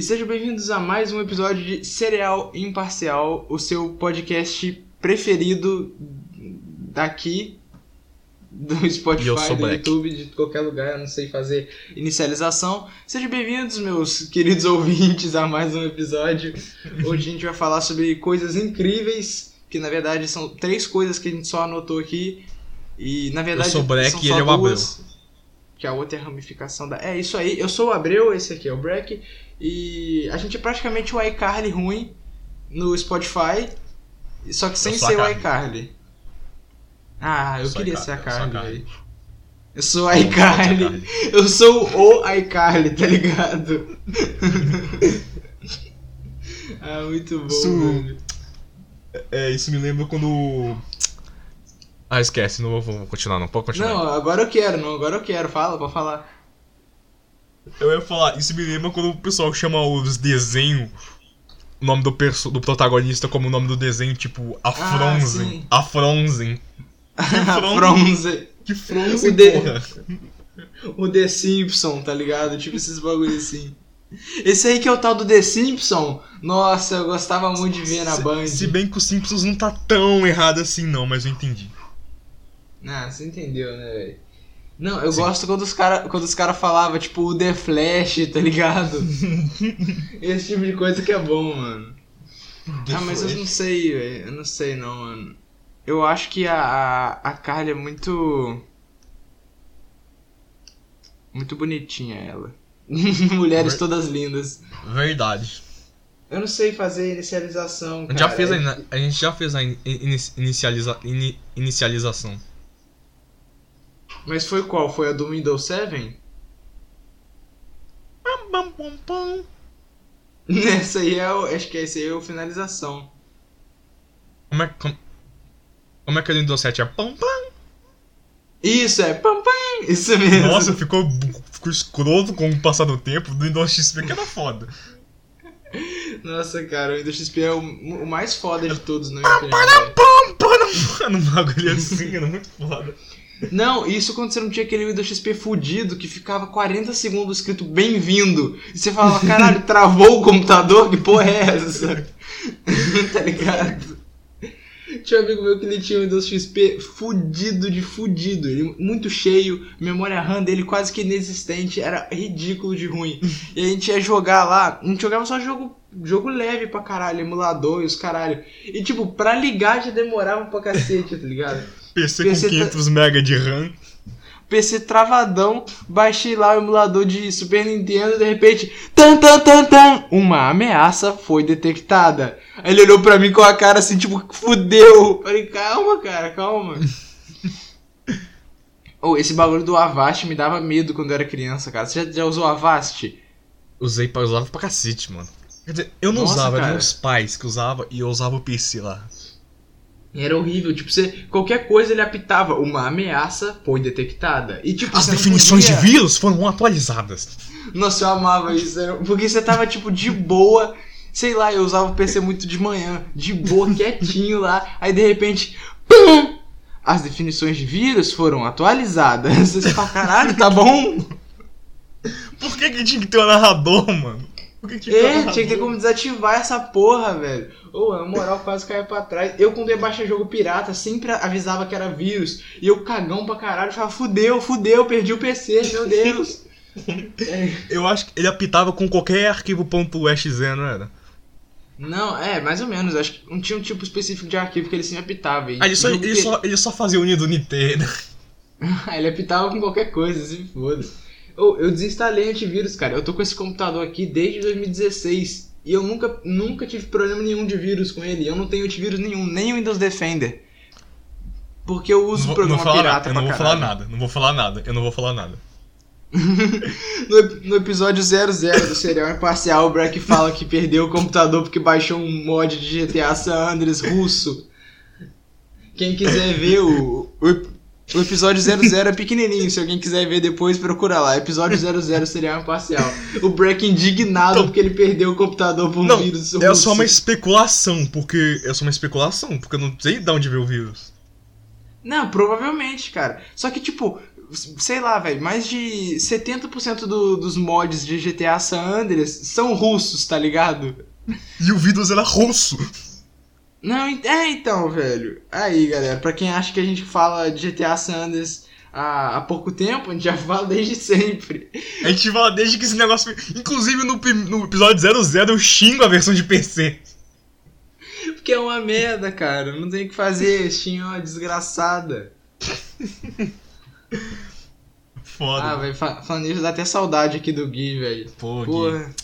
e sejam bem-vindos a mais um episódio de Cereal Imparcial, o seu podcast preferido daqui do Spotify, do Black. YouTube, de qualquer lugar, eu não sei fazer inicialização. Sejam bem-vindos, meus queridos ouvintes, a mais um episódio. Hoje a gente vai falar sobre coisas incríveis, que na verdade são três coisas que a gente só anotou aqui. E na verdade sou o Breck são e ele é o Abreu. Que a outra é a ramificação da. É isso aí, eu sou o Abreu, esse aqui é o Breck. E a gente é praticamente o iCarly ruim no Spotify, só que sem ser o Carly. iCarly. Ah, eu, Eu queria ser a Carly, eu sou a iCarly. Eu sou o iCarly, tá ligado? ah, muito bom. Isso-. É, isso me lembra quando. Ah, esquece, não vou, vou continuar, não. Pode continuar. Não, agora eu quero, não, agora eu quero. Fala, pode falar. Eu ia falar, isso me lembra quando o pessoal chama os desenhos, o nome do, perso do protagonista como o nome do desenho, tipo, a Ah, Fronzen. sim. a Fronzen. Fronzen. Bronze. Que Fronzen, porra. O The Simpson, tá ligado? Tipo esses bagulho assim. Esse aí que é o tal do The Simpson. Nossa, eu gostava muito de ver na Se- Band. Se bem que o Simpsons não tá tão errado assim, não, mas eu entendi. Ah, você entendeu, né, velho? Não, eu Sim. gosto quando os caras quando os cara falavam, tipo, o The Flash, tá ligado? Esse tipo de coisa que é bom, mano. ah, mas eu não sei, velho. Eu não sei, não, mano. Eu acho que a, a, a Carly é muito. Muito bonitinha, ela. Mulheres Ver- todas lindas. Verdade. Eu não sei fazer inicialização, A cara. gente já fez a, a gente já fez a in- in- inicializa, ini- inicialização. Mas foi qual? Foi a do Windows 7? Pam, pam, pam, pam. Essa aí é o. Acho que essa aí é o finalização. Como é, como, como é que ele do 7 é pam pam? Isso, é pam pam! Isso mesmo. Nossa, ficou, ficou escroto com o passar do tempo do Windows XP que era foda. Nossa, cara, o Windows XP é o, o mais foda de todos, na minha opinião. velho. Pam, pam, pam, um bagulho assim, era muito foda. Não, isso quando você não tinha aquele Windows XP fudido que ficava 40 segundos escrito bem-vindo. E você falava, caralho, travou o computador? Que porra é essa? tá ligado? Tinha um amigo meu que ele tinha o Windows XP fudido de fudido. Ele muito cheio, memória RAM dele quase que inexistente, era ridículo de ruim. E a gente ia jogar lá, a gente jogava só jogo, jogo leve pra caralho, emulador e os caralho. E tipo, pra ligar já demorava pra cacete, tá ligado? PC, PC com 500 MB de RAM. PC travadão, baixei lá o emulador de Super Nintendo, de repente, tan tan tan tan, uma ameaça foi detectada. Aí ele olhou pra mim com a cara assim, tipo, fudeu. Falei, calma, cara, calma. oh, esse bagulho do Avast me dava medo quando eu era criança, cara. Você já, já usou Avast? Usei pra usava pra cacete, mano. Quer dizer, eu não Nossa, usava, cara. eram meus pais que usavam e eu usava o PC lá. Era horrível, tipo, você, qualquer coisa ele apitava, uma ameaça foi detectada. E tipo, As definições podia- de vírus foram atualizadas. Nossa, eu amava isso. Porque você tava, tipo, de boa. Sei lá, eu usava o PC muito de manhã, de boa, quietinho lá. Aí de repente. Pum! As definições de vírus foram atualizadas. Você fala, caralho, tá bom? Por que, que tinha que ter um narrador, mano? Tinha que ter É, tinha que ter como desativar essa porra, velho. Ô, a moral quase caiu pra trás. Eu, quando ia baixar jogo pirata, sempre avisava que era vírus. E eu cagão pra caralho, falava, fudeu, fudeu, perdi o PC, meu Deus. É. Eu acho que ele apitava com qualquer arquivo .exe, não era? Não, é, mais ou menos. Acho que não tinha um tipo específico de arquivo que ele sempre apitava. Ah, ele só, ele que- só, ele só fazia unido Nintendo. ele apitava com qualquer coisa, se foda. Ô, eu desinstalei antivírus, cara. Eu tô com esse computador aqui desde 2016. E eu nunca, nunca tive problema nenhum de vírus com ele. Eu não tenho antivírus nenhum, nem o Windows Defender. Porque eu uso Não o não programa falar pirata nada, eu não vou falar caralho. nada, não vou falar nada, eu não vou falar nada. No, no episódio 00 do Serial Imparcial, o Breck fala que perdeu o computador porque baixou um mod de GTA San Andreas russo. Quem quiser ver o, o, o episódio 00 é pequenininho, se alguém quiser ver depois, procura lá. Episódio 00 Serial Imparcial. O Breck indignado Então- porque ele perdeu o computador por um Não, vírus é russo. só uma especulação, porque é só uma especulação, porque eu não sei de onde veio o vírus. Não, provavelmente, cara. Só que, tipo, sei lá, velho, mais de 70% do, dos mods de GTA San Andreas são russos, tá ligado? E o Vidas era russo. Não, é então, velho. Aí, galera, pra quem acha que a gente fala de GTA San Andreas há, há pouco tempo, a gente já fala desde sempre. A gente fala desde que esse negócio. Inclusive no, no episódio 00 eu xingo a versão de PC. Porque é uma merda, cara. Não tem o que fazer. Steam é uma desgraçada. Foda. Ah, velho, falando nisso, dá até saudade aqui do Gui, velho. Pô, Porra. Gui.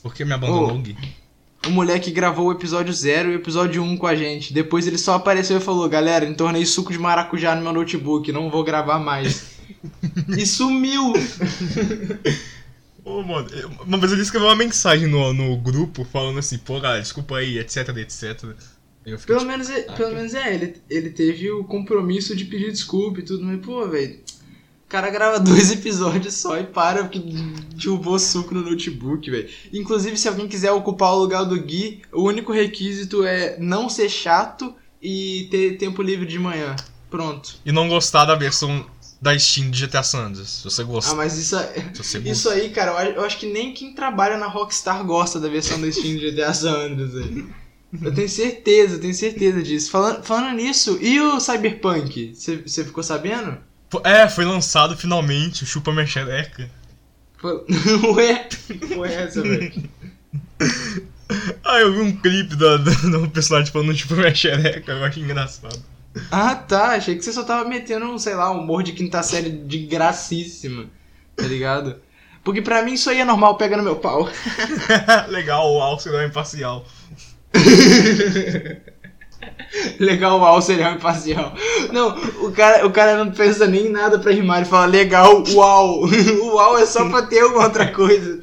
Por que me abandonou, Gui? O moleque gravou o episódio 0 e o episódio 1 um com a gente. Depois ele só apareceu e falou: Galera, entornei suco de maracujá no meu notebook, não vou gravar mais. e sumiu! Ô, mano, uma vez ele escreveu uma mensagem no, no grupo falando assim: Pô, galera, desculpa aí, etc, etc. pelo, tipo, menos, é, ah, pelo menos é, ele, ele teve o compromisso de pedir desculpa e tudo, mas, pô, velho cara grava dois episódios só e para porque derrubou suco no notebook, velho. Inclusive, se alguém quiser ocupar o lugar do Gui, o único requisito é não ser chato e ter tempo livre de manhã. Pronto. E não gostar da versão da Steam de GTA Sanders, se você gosta. Ah, mas isso, é... isso aí, cara, eu acho que nem quem trabalha na Rockstar gosta da versão da Steam de GTA Sanders aí. Eu tenho certeza, eu tenho certeza disso. Falando, falando nisso, e o Cyberpunk? Você ficou sabendo? É, foi lançado finalmente o Chupa Minha Xereca. Ué, ué essa, velho. Ah, eu vi um clipe do, do, do personagem falando Chupa Minha Xereca, eu acho engraçado. Ah, tá, achei que você só tava metendo, sei lá, um humor de quinta série de gracíssima, tá ligado? Porque pra mim isso aí é normal, pega no meu pau. Legal, o Alce não é imparcial. legal, uau, seria imparcial. Não, o cara, o cara não pensa nem em nada pra rimar, ele fala legal, uau. Uau é só pra ter alguma outra coisa.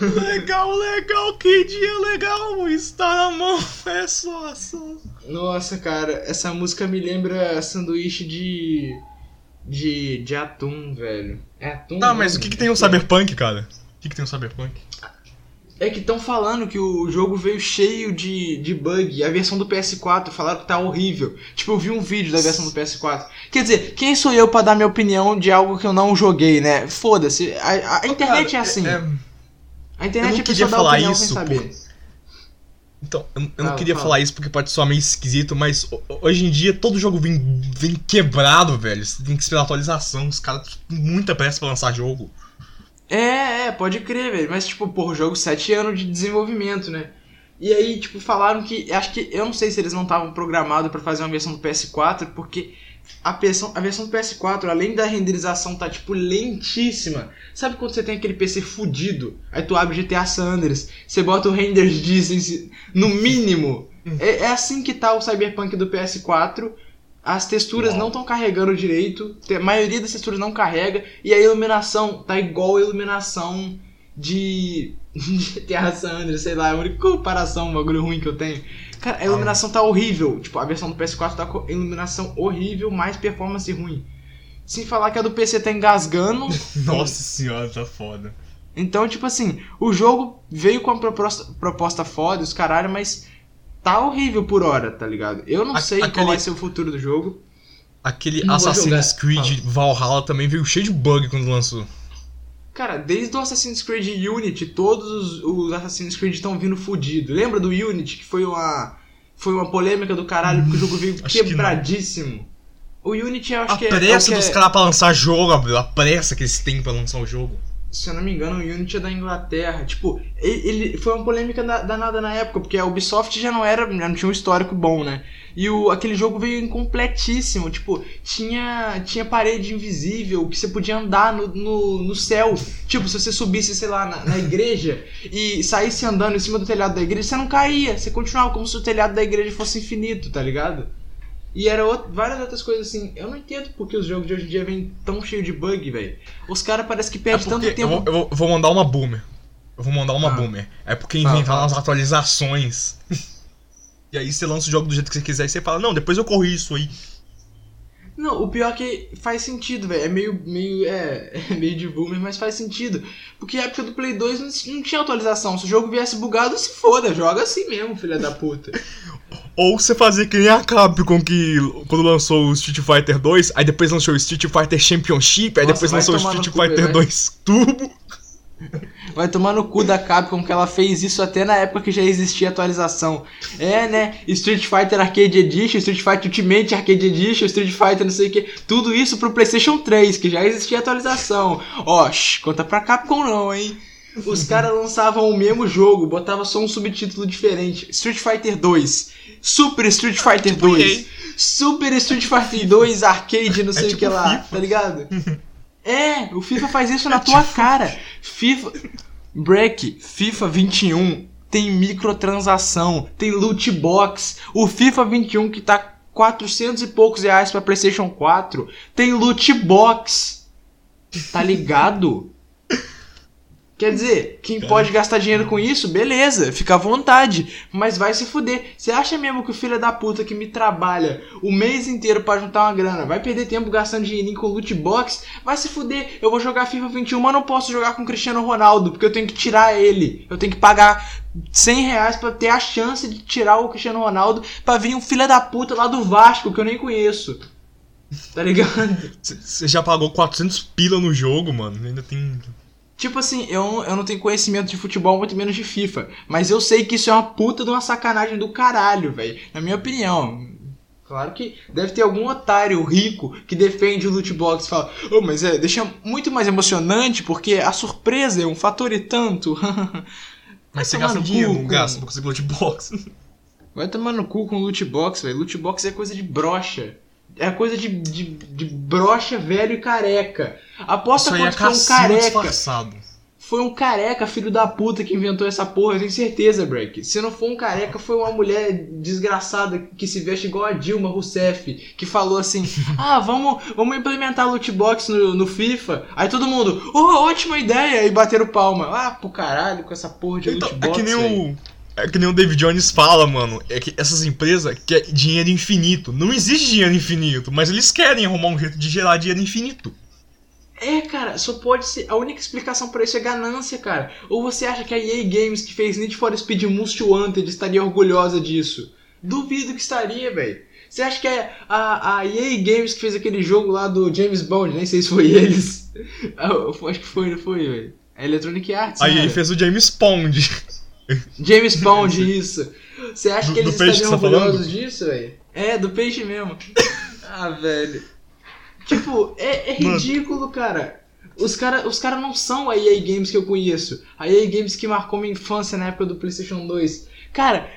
legal, legal, que dia legal, está na mão, é só, só. Nossa, cara, essa música me lembra sanduíche de. de. de atum, velho. É atum? Tá, mas o que, que tem um cyberpunk, cara? O que, que tem um cyberpunk? É que estão falando que o jogo veio cheio de, de bug. A versão do PS4 falaram que tá horrível. Tipo, eu vi um vídeo da versão do PS4. Quer dizer, quem sou eu para dar minha opinião de algo que eu não joguei, né? Foda-se. A, a, internet Cara, é assim. É... A internet é pessoa falar opinião isso. Por... Então, eu, eu não queria fala. falar isso porque pode soar meio esquisito, mas hoje em dia todo jogo vem, vem quebrado, velho. Você tem que esperar atualização. Os caras têm muita pressa pra lançar jogo. É, é, pode crer, velho. Mas, tipo, porra, o jogo 7 anos de desenvolvimento, né? E aí, tipo, falaram que. Acho que. Eu não sei se eles não estavam programados para fazer uma versão do PS4, porque a versão, a versão do PS4, além da renderização tá, tipo, lentíssima. Sabe quando você tem aquele PC fudido? Aí tu abre GTA Sanders, você bota o render distance no mínimo. É, é assim que tá o Cyberpunk do PS4 as texturas não estão carregando direito, a maioria das texturas não carrega, e a iluminação tá igual a iluminação de GTA San Andreas, sei lá, é a única comparação, um bagulho ruim que eu tenho. Cara, a iluminação tá horrível, tipo, a versão do PS4 tá com iluminação horrível, mais performance ruim. Sem falar que a do PC tá engasgando. Nossa senhora, tá foda. Então, tipo assim, o jogo veio com a proposta, proposta foda, os caralho, mas tá horrível por hora, tá ligado? Eu não a, sei aquele, qual vai ser o futuro do jogo. Aquele não Assassin's Creed Valhalla também veio cheio de bug quando lançou. Cara, desde o Assassin's Creed Unity, todos os, os Assassin's Creed estão vindo fudido. Lembra do Unity, que foi uma foi uma polêmica do caralho, porque o jogo veio quebradíssimo. O Unity eu acho a que é. A pressa é, dos é... caras pra lançar jogo, a pressa que eles têm pra lançar o jogo se eu não me engano, o Unity é da Inglaterra. Tipo, ele, ele foi uma polêmica danada na época, porque a Ubisoft já não era, já não tinha um histórico bom, né? E o, aquele jogo veio incompletíssimo. Tipo, tinha, tinha parede invisível que você podia andar no, no, no céu. Tipo, se você subisse, sei lá, na, na, igreja e saísse andando em cima do telhado da igreja, você não caía. Você continuava como se o telhado da igreja fosse infinito, tá ligado? E era outro, várias outras coisas assim. Eu não entendo porque os jogos de hoje em dia vêm tão cheio de bug, velho. Os caras parecem que perdem é tanto tempo. Eu vou, eu vou, mandar uma boomer. Eu vou mandar uma ah. boomer. É porque inventaram ah, as atualizações. e aí você lança o jogo do jeito que você quiser e você fala, não, depois eu corro isso aí. Não, o pior é que faz sentido, velho. É meio, meio, é, é, meio de boomer, mas faz sentido. Porque a época do Play 2 não, não tinha atualização. Se o jogo viesse bugado, se foda, joga assim mesmo, filha da puta. Ou você fazia que nem a Capcom que quando lançou o Street Fighter 2, aí depois lançou o Street Fighter Championship, aí Nossa, depois lançou o Street Fighter 2 Turbo. Vai tomar no cu da Capcom que ela fez isso até na época que já existia atualização. É, né? Street Fighter Arcade Edition, Street Fighter Ultimate Arcade Edition, Street Fighter não sei o que. Tudo isso pro PlayStation 3, que já existia atualização. Ó, shh, conta pra Capcom não, hein? Os caras lançavam o mesmo jogo, botava só um subtítulo diferente. Street Fighter 2, Super Street Fighter 2, Super Street Fighter 2 Arcade, não sei é tipo o que lá, FIFA. tá ligado? É, o FIFA faz isso na tua cara. FIFA. Break, FIFA 21 tem microtransação, tem loot box. O FIFA 21 que tá 400 e poucos reais para PlayStation 4 tem loot box. Tá ligado? Quer dizer, quem pode gastar dinheiro com isso, beleza, fica à vontade, mas vai se fuder. Você acha mesmo que o filho da puta que me trabalha o mês inteiro para juntar uma grana vai perder tempo gastando dinheirinho com loot box? Vai se fuder. Eu vou jogar FIFA 21, mas não posso jogar com Cristiano Ronaldo, porque eu tenho que tirar ele. Eu tenho que pagar 100 reais pra ter a chance de tirar o Cristiano Ronaldo pra vir um filho da puta lá do Vasco que eu nem conheço. Tá ligado? Você já pagou 400 pila no jogo, mano. Ainda tem Tipo assim, eu, eu não tenho conhecimento de futebol, muito menos de FIFA. Mas eu sei que isso é uma puta de uma sacanagem do caralho, velho. Na minha opinião. Claro que deve ter algum otário rico que defende o loot box e fala, oh, mas é, deixa muito mais emocionante porque a surpresa é um fator e tanto. mas você gasta dinheiro, não gasta pra conseguir loot box. Vai tomar no cu com loot box, velho. Loot box é coisa de brocha. É coisa de, de, de brocha velho e careca. Aposta Isso quanto foi um careca. Disfarçado. Foi um careca, filho da puta, que inventou essa porra, eu tenho certeza, Break. Se não for um careca, foi uma mulher desgraçada que se veste igual a Dilma Rousseff, que falou assim: ah, vamos, vamos implementar loot box no, no FIFA. Aí todo mundo, oh, ótima ideia! E bateram palma. Ah, pro caralho com essa porra de então, loot box. É que nem o é que nem o David Jones fala, mano. É que essas empresas querem dinheiro infinito. Não existe dinheiro infinito, mas eles querem arrumar um jeito de gerar dinheiro infinito. É, cara, só pode ser. A única explicação para isso é ganância, cara. Ou você acha que a EA Games que fez Need for Speed Most Wanted estaria orgulhosa disso? Duvido que estaria, velho. Você acha que é a, a EA Games que fez aquele jogo lá do James Bond? Nem sei se foi eles. acho que foi, não foi, velho. A Electronic Arts. A EA fez o James Bond. James Bond, isso. Você acha do, que eles estariam tá orgulhosos disso, velho? É, do peixe mesmo. ah, velho. Tipo, é, é ridículo, cara. Os caras os cara não são a EA Games que eu conheço. A EA Games que marcou minha infância na época do PlayStation 2. Cara,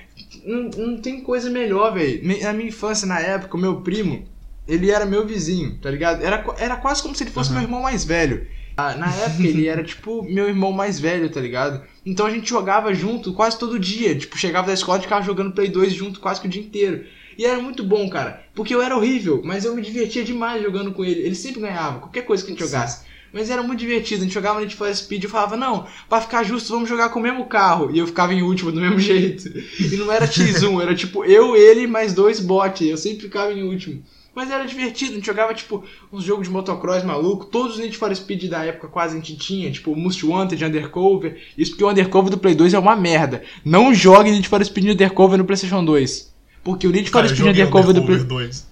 não, não tem coisa melhor, velho. Na minha infância, na época, o meu primo, ele era meu vizinho, tá ligado? Era, era quase como se ele fosse uhum. meu irmão mais velho. Ah, na época ele era tipo meu irmão mais velho, tá ligado? Então a gente jogava junto quase todo dia. Tipo, chegava da escola e ficava jogando Play 2 junto quase que o dia inteiro. E era muito bom, cara. Porque eu era horrível, mas eu me divertia demais jogando com ele. Ele sempre ganhava, qualquer coisa que a gente jogasse. Sim. Mas era muito divertido. A gente jogava Need for Speed e eu falava, não, pra ficar justo, vamos jogar com o mesmo carro. E eu ficava em último do mesmo jeito. E não era X1, era tipo eu, ele mais dois bots. Eu sempre ficava em último. Mas era divertido, a gente jogava, tipo, uns jogos de motocross maluco. Todos os Need for Speed da época quase a gente tinha, tipo, Most Wanted, Undercover. Isso porque o Undercover do Play 2 é uma merda. Não jogue Need for Speed Undercover no PlayStation 2. Porque o Need for Speed Undercover, do Play 2.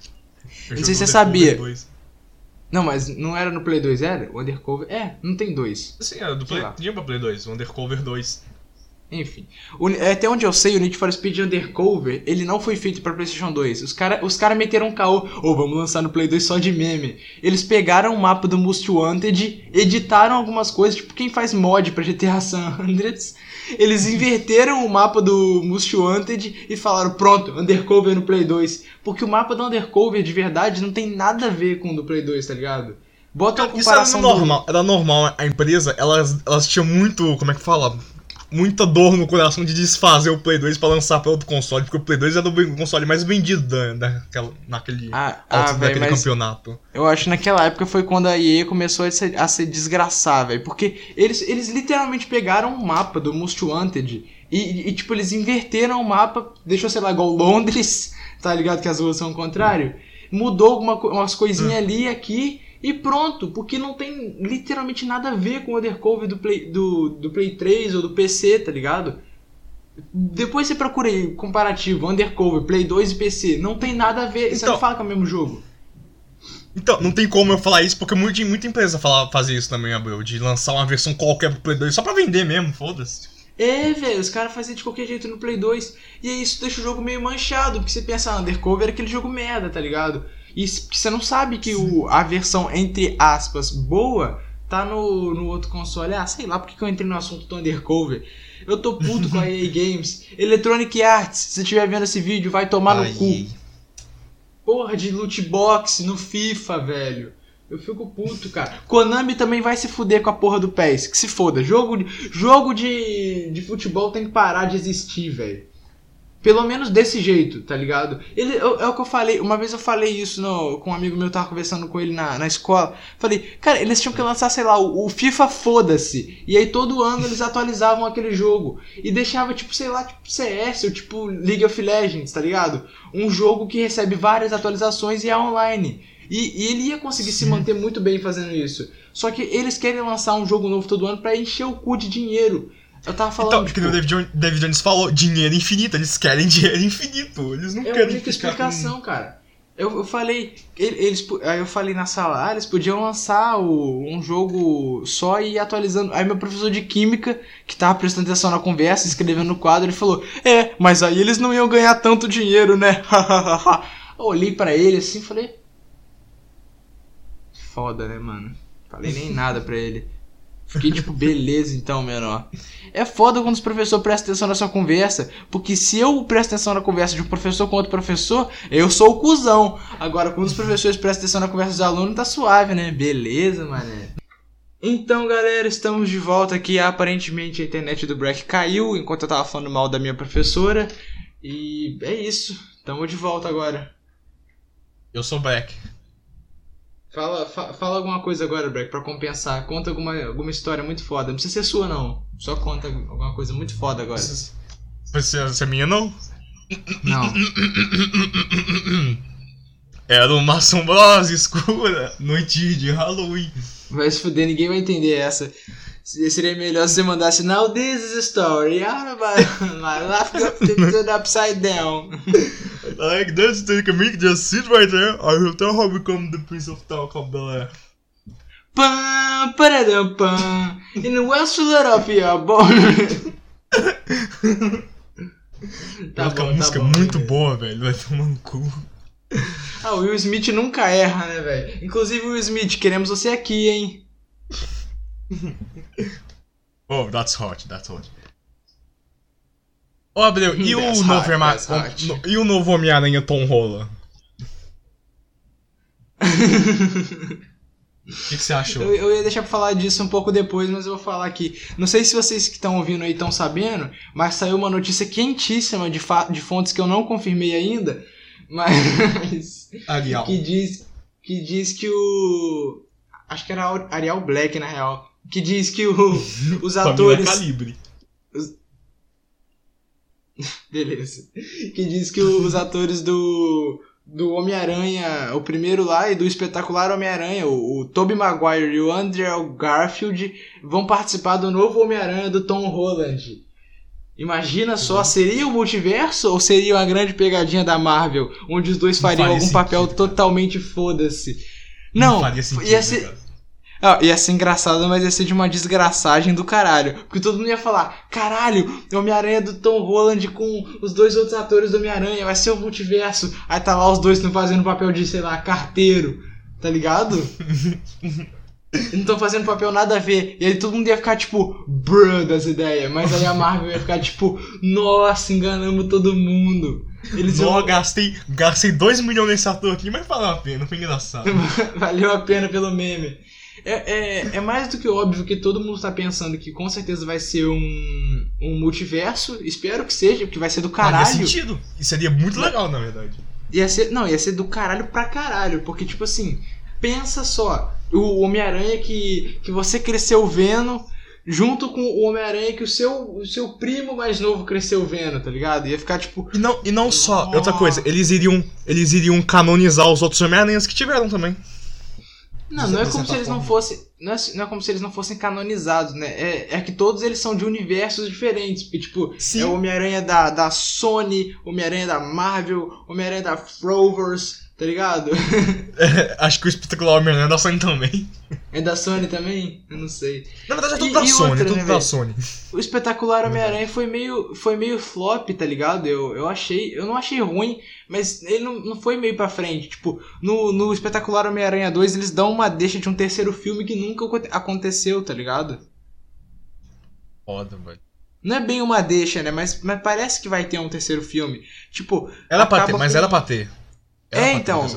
Não sei se você sabia. 2. Não, mas não era no Play 2, era? O Undercover. É, não tem dois. Sim, era do Play. Tinha pra Play 2, o Undercover 2. Enfim. O, até onde eu sei, o Need for Speed Undercover, ele não foi feito para PlayStation 2. Os caras os cara meteram um caô. Ou oh, vamos lançar no Play 2 só de meme. Eles pegaram o mapa do Most Wanted, editaram algumas coisas, tipo quem faz mod pra GTA San Andreas. Eles inverteram o mapa do Most Wanted e falaram: pronto, Undercover no Play 2. Porque o mapa do Undercover de verdade não tem nada a ver com o do Play 2, tá ligado? Bota uma comparação. Isso era normal, do... era normal. A empresa, elas, elas tinham muito. Como é que fala? Muita dor no coração de desfazer o Play 2 para lançar para outro console, porque o Play 2 era o console mais vendido da, daquela, naquele ah, ah, véio, daquele campeonato. Eu acho que naquela época foi quando a EA começou a se, a se desgraçar, velho, porque eles, eles literalmente pegaram um mapa do Most Wanted e, e, tipo, eles inverteram o mapa, deixou, sei lá, igual Londres, tá ligado que as ruas são o contrário, mudou alguma, umas coisinhas hum. ali e aqui e pronto, porque não tem literalmente nada a ver com o undercover do Play, do, do Play 3 ou do PC, tá ligado? Depois você procura aí, comparativo, Undercover, Play 2 e PC. Não tem nada a ver, então, você não fala que é o mesmo jogo. Então, não tem como eu falar isso, porque muita, muita empresa fala, fazer isso também, Abreu, de lançar uma versão qualquer pro Play 2 só pra vender mesmo, foda-se. É, velho, os caras fazem de qualquer jeito no Play 2. E aí isso deixa o jogo meio manchado, porque você pensa, ah, Undercover é aquele jogo merda, tá ligado? E você não sabe que o, a versão, entre aspas, boa, tá no, no outro console. Ah, sei lá porque que eu entrei no assunto do Undercover. Eu tô puto com a EA Games. Electronic Arts, se você estiver vendo esse vídeo, vai tomar Ai. no cu. Porra de loot box no FIFA, velho. Eu fico puto, cara. Konami também vai se fuder com a porra do PES. Que se foda. Jogo, jogo de, de futebol tem que parar de existir, velho. Pelo menos desse jeito, tá ligado? Ele, é o que eu falei, uma vez eu falei isso no, com um amigo meu, tava conversando com ele na, na escola. Falei, cara, eles tinham que lançar, sei lá, o, o FIFA foda-se. E aí todo ano eles atualizavam aquele jogo. E deixava, tipo, sei lá, tipo CS ou tipo League of Legends, tá ligado? Um jogo que recebe várias atualizações e é online. E, e ele ia conseguir se manter muito bem fazendo isso. Só que eles querem lançar um jogo novo todo ano para encher o cu de dinheiro. Eu tava falando. Então, tipo, que o David, Jones, David Jones falou, dinheiro infinito, eles querem dinheiro infinito. Eles não é querem. É explicação, com... cara. Eu, eu falei, eles, aí eu falei na sala, ah, eles podiam lançar o, um jogo só e ir atualizando. Aí meu professor de química, que tava prestando atenção na conversa, escrevendo no quadro, ele falou: É, mas aí eles não iam ganhar tanto dinheiro, né? eu olhei para ele assim e falei: Foda, né, mano? Falei nem nada pra ele. Fiquei tipo, beleza então, menor. É foda quando os professores prestam atenção na sua conversa, porque se eu presto atenção na conversa de um professor com outro professor, eu sou o cuzão. Agora, quando os professores prestam atenção na conversa dos alunos, tá suave, né? Beleza, mané. Então, galera, estamos de volta aqui. Aparentemente a internet do Breck caiu enquanto eu tava falando mal da minha professora. E é isso. Tamo de volta agora. Eu sou Breck. Fala, fa fala alguma coisa agora, Breck, pra compensar. Conta alguma, alguma história muito foda. Não precisa ser sua, não. Só conta alguma coisa muito foda agora. Precisa ser minha, não? Não. Era uma assombrosa escura noite de Halloween. Vai se fuder, ninguém vai entender essa. Seria melhor se você mandasse Now this is a story out of my, my life got upside down. like that's the comic just sit right there. I will tell how become the Prince of Talk of Bel Air. Pam, paradam, pam. In the West Philadelphia, tá bom, tá música bom, muito boa, velho. Vai tomar no cu. Ah, o Will Smith nunca erra, né, velho? Inclusive, Will Smith, queremos você aqui, hein? oh, that's hot, that's hot. Ô, oh, Abreu, e, o novo no, e o novo Homem-Aranha Tom Holland? O que, que, você achou? Eu, eu, ia deixar pra falar disso um pouco depois, mas eu vou falar aqui. Não sei se vocês que estão ouvindo aí estão sabendo, mas saiu uma notícia quentíssima de, de fontes que eu não confirmei ainda, mas. Arial. Que diz, que diz que o. Acho que era Ariel Black, na real que diz que o, os atores. Calibre. Os... Beleza. Que diz que os atores do do Homem-Aranha, o primeiro lá, e do espetacular Homem-Aranha, o, o Tobey Maguire e o Andrew Garfield vão participar do novo Homem-Aranha do Tom Holland. Imagina só, uhum. seria o multiverso ou seria uma grande pegadinha da Marvel, onde os dois fariam algum sentido, papel cara. totalmente foda-se? Não, Não sentido, ia ser, cara. Ah, ia ser engraçado, mas ia ser de uma desgraçagem do caralho. Porque todo mundo ia falar: caralho, Homem-Aranha do Tom Holland com os dois outros atores do Homem-Aranha, vai ser o um multiverso. Aí tá lá os dois estão fazendo papel de, sei lá, carteiro, tá ligado? não estão fazendo papel nada a ver. E aí todo mundo ia ficar tipo, bruh das ideias. Mas aí a Marvel ia ficar tipo, nossa, enganamos todo mundo. Eles Não, iam... gastei, gastei 2 milhões nesse ator aqui, mas valeu a pena, foi engraçado. Valeu a pena pelo meme. É, é, é, mais do que óbvio que todo mundo está pensando que com certeza vai ser um, um multiverso. Espero que seja, porque vai ser do caralho. Faz sentido. Isso seria muito legal, na verdade. Ia ser, não, ia ser do caralho pra caralho. Porque, tipo assim, pensa só. O Homem-Aranha que, que você cresceu vendo junto com o Homem-Aranha que o seu, o seu primo mais novo cresceu vendo, tá ligado? Ia ficar tipo. E não, e não só, outra coisa, eles iriam, eles iriam canonizar os outros Homem-Aranhas que tiveram também. Não, não é como se eles não fossem. Não é, não é, como se eles não fossem canonizados, né? É, é que todos eles são de universos diferentes. Tipo, Sim. é o Homem-Aranha da, da Sony, Homem-Aranha da Marvel, Homem-Aranha da Frovers, tá ligado? É, acho que o espetacular Homem-Aranha é da Sony também. É da Sony também? Eu não sei. Na verdade é tudo e, da e Sony, outra, é tudo né, da Sony. O espetacular Homem-Aranha foi meio, foi meio flop, tá ligado? Eu, eu achei. Eu não achei ruim, mas ele não, não foi meio pra frente. Tipo, no, no espetacular Homem-Aranha 2 eles dão uma deixa de um terceiro filme que nunca aconteceu, tá ligado? Foda, mano. Não é bem uma deixa, né? Mas, mas parece que vai ter um terceiro filme. Tipo. Era pra ter, mas com... era pra ter. Era é, então.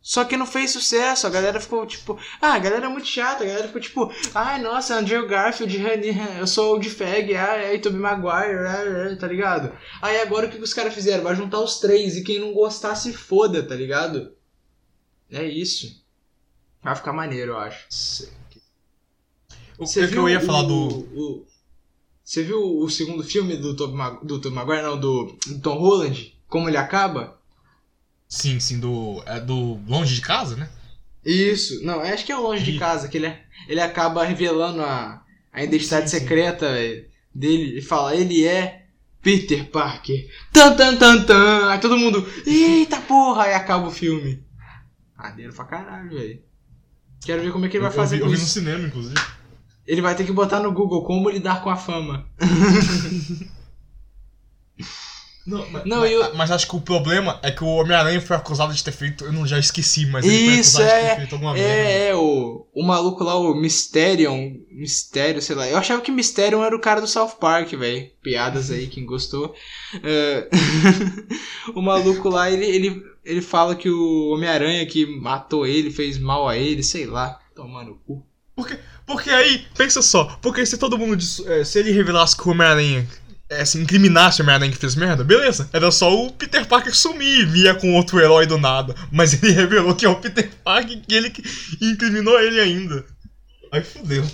Só que não fez sucesso, a galera ficou tipo, ah, a galera é muito chata, a galera ficou tipo, ai, nossa, Andrew Garfield, eu sou o de Fag, ah, aí Tobey Maguire, ah, tá ligado? Aí agora o que os caras fizeram? Vai juntar os três e quem não gostar se foda, tá ligado? É isso. Vai ficar maneiro, eu acho. O que, que eu ia falar do. O, você viu o segundo filme do Tobey do Tobey Maguire, não, do, do Tom Holland? Como ele acaba? Sim, sim, do. É do Longe de Casa, né? Isso, não, acho que é o Longe e... de Casa, que ele, é, ele acaba revelando a, a identidade sim, secreta sim. dele e fala, ele é Peter Parker. Tan tan tan tan! Aí todo mundo, eita porra! Aí acaba o filme. Maneiro pra caralho, velho. Quero ver como é que ele vai fazer eu vi, eu vi no cinema, inclusive. Ele vai ter que botar no Google como lidar com a fama. Não, mas, não, mas, eu... mas acho que o problema é que o Homem-Aranha foi acusado de ter feito. Eu não já esqueci, mas ele Isso, foi acusado é, de ter feito alguma merda. É, é, o, o maluco lá, o Mysterion. Mistério, sei lá. Eu achava que Mysterion era o cara do South Park, velho. Piadas aí, quem gostou. Uh, o maluco lá, ele, ele, ele fala que o Homem-Aranha que matou ele, fez mal a ele, sei lá. Tomando o cu. Porque, porque aí, pensa só, porque se todo mundo. Eh, se ele revelasse que o Homem-Aranha é, assim, incriminasse o Homem-Aranha que fez merda, beleza. Era só o Peter Parker sumir e via com outro herói do nada. Mas ele revelou que é o Peter Parker que ele que incriminou ele ainda. Aí fudeu.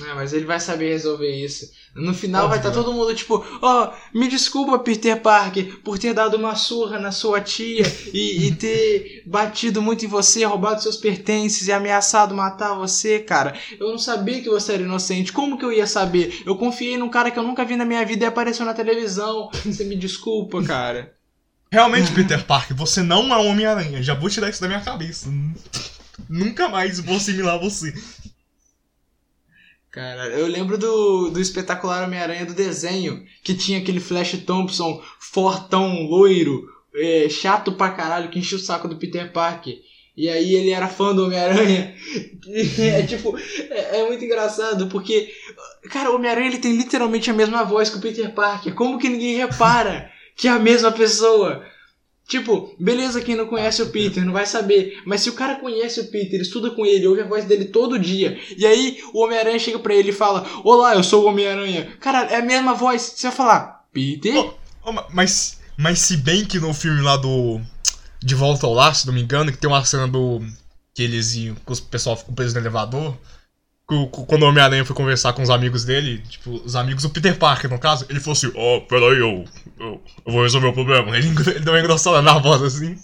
É, mas ele vai saber resolver isso. No final Óbvio. vai estar tá todo mundo tipo, ó, oh, me desculpa, Peter Parker, por ter dado uma surra na sua tia e, e, ter batido muito em você, roubado seus pertences e ameaçado matar você, cara. Eu não sabia que você era inocente. Como que eu ia saber? Eu confiei num cara que eu nunca vi na minha vida e apareceu na televisão. Você me desculpa, cara. Realmente, Peter Parker, você não é um Homem-Aranha. Já vou tirar isso da minha cabeça. Nunca mais vou assimilar você. Cara, eu lembro do, do espetacular Homem-Aranha do desenho, que tinha aquele Flash Thompson fortão, loiro, é, chato pra caralho, que enchia o saco do Peter Parker. E aí ele era fã do Homem-Aranha. É tipo, é, é, muito engraçado, porque, cara, o Homem-Aranha ele tem literalmente a mesma voz que o Peter Parker. Como que ninguém repara que é a mesma pessoa? Tipo, beleza, quem não conhece o Peter não vai saber. Mas se o cara conhece o Peter, estuda com ele, ouve a voz dele todo dia, e aí o Homem-Aranha chega pra ele e fala: Olá, eu sou o Homem-Aranha. Cara, é a mesma voz. Você vai falar: Peter? Oh, oh, mas, mas se bem que no filme lá do. De Volta ao Lar, se não me engano, que tem uma cena do. Que eles. Que o pessoal ficou preso no elevador quando o Homem-Aranha foi conversar com os amigos dele, tipo, os amigos do Peter Parker, no caso, ele falou assim, ó, oh, peraí, eu, eu, eu, vou resolver o problema. Ele, ele deu uma engraçada na voz assim.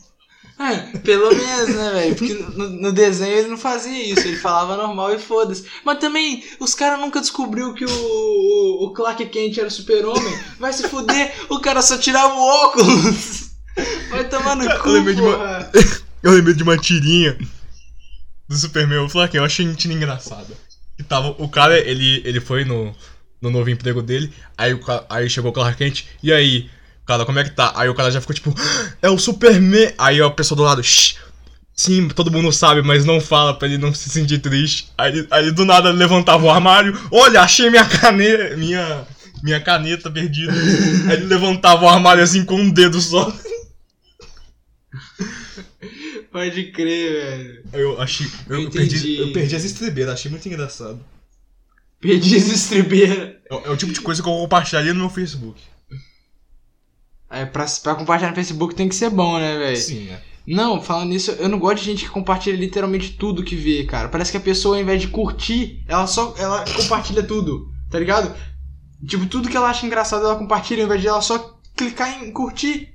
É, pelo menos, né, velho? Porque no, no, desenho ele não fazia isso, ele falava normal e foda-se. Mas também, os caras nunca descobriu que o, o, o Clark Kent era o super-homem. Vai se fuder, o cara só tirava o óculos. Vai tomar no cu, eu lembrei, uma, eu lembrei de uma tirinha do Superman. Eu falei que eu achei mentira engraçada. Tava, o cara, ele, ele foi no, no novo emprego dele, aí, o, aí chegou o Clark Kent, e aí, cara, como é que tá? Aí o cara já ficou tipo, ah, é o Superman! Aí a pessoa do lado, shh, sim, todo mundo sabe, mas não fala pra ele não se sentir triste. Aí, aí do nada levantava o armário, olha, achei minha caneta, minha, minha caneta perdida. aí ele levantava o armário assim com um dedo só. Pode crer, velho. Eu achei. Eu, eu perdi, eu perdi as estribeiras, achei muito engraçado. Perdi as estribeiras. É, é, o tipo de coisa que eu compartilharia no meu Facebook. É, pra, pra compartilhar no Facebook tem que ser bom, né, velho? Sim, é. Não, falando nisso, eu não gosto de gente que compartilha literalmente tudo que vê, cara. Parece que a pessoa, ao invés de curtir, ela só ela compartilha tudo, tá ligado? Tipo, tudo que ela acha engraçado ela compartilha, ao invés de ela só clicar em curtir.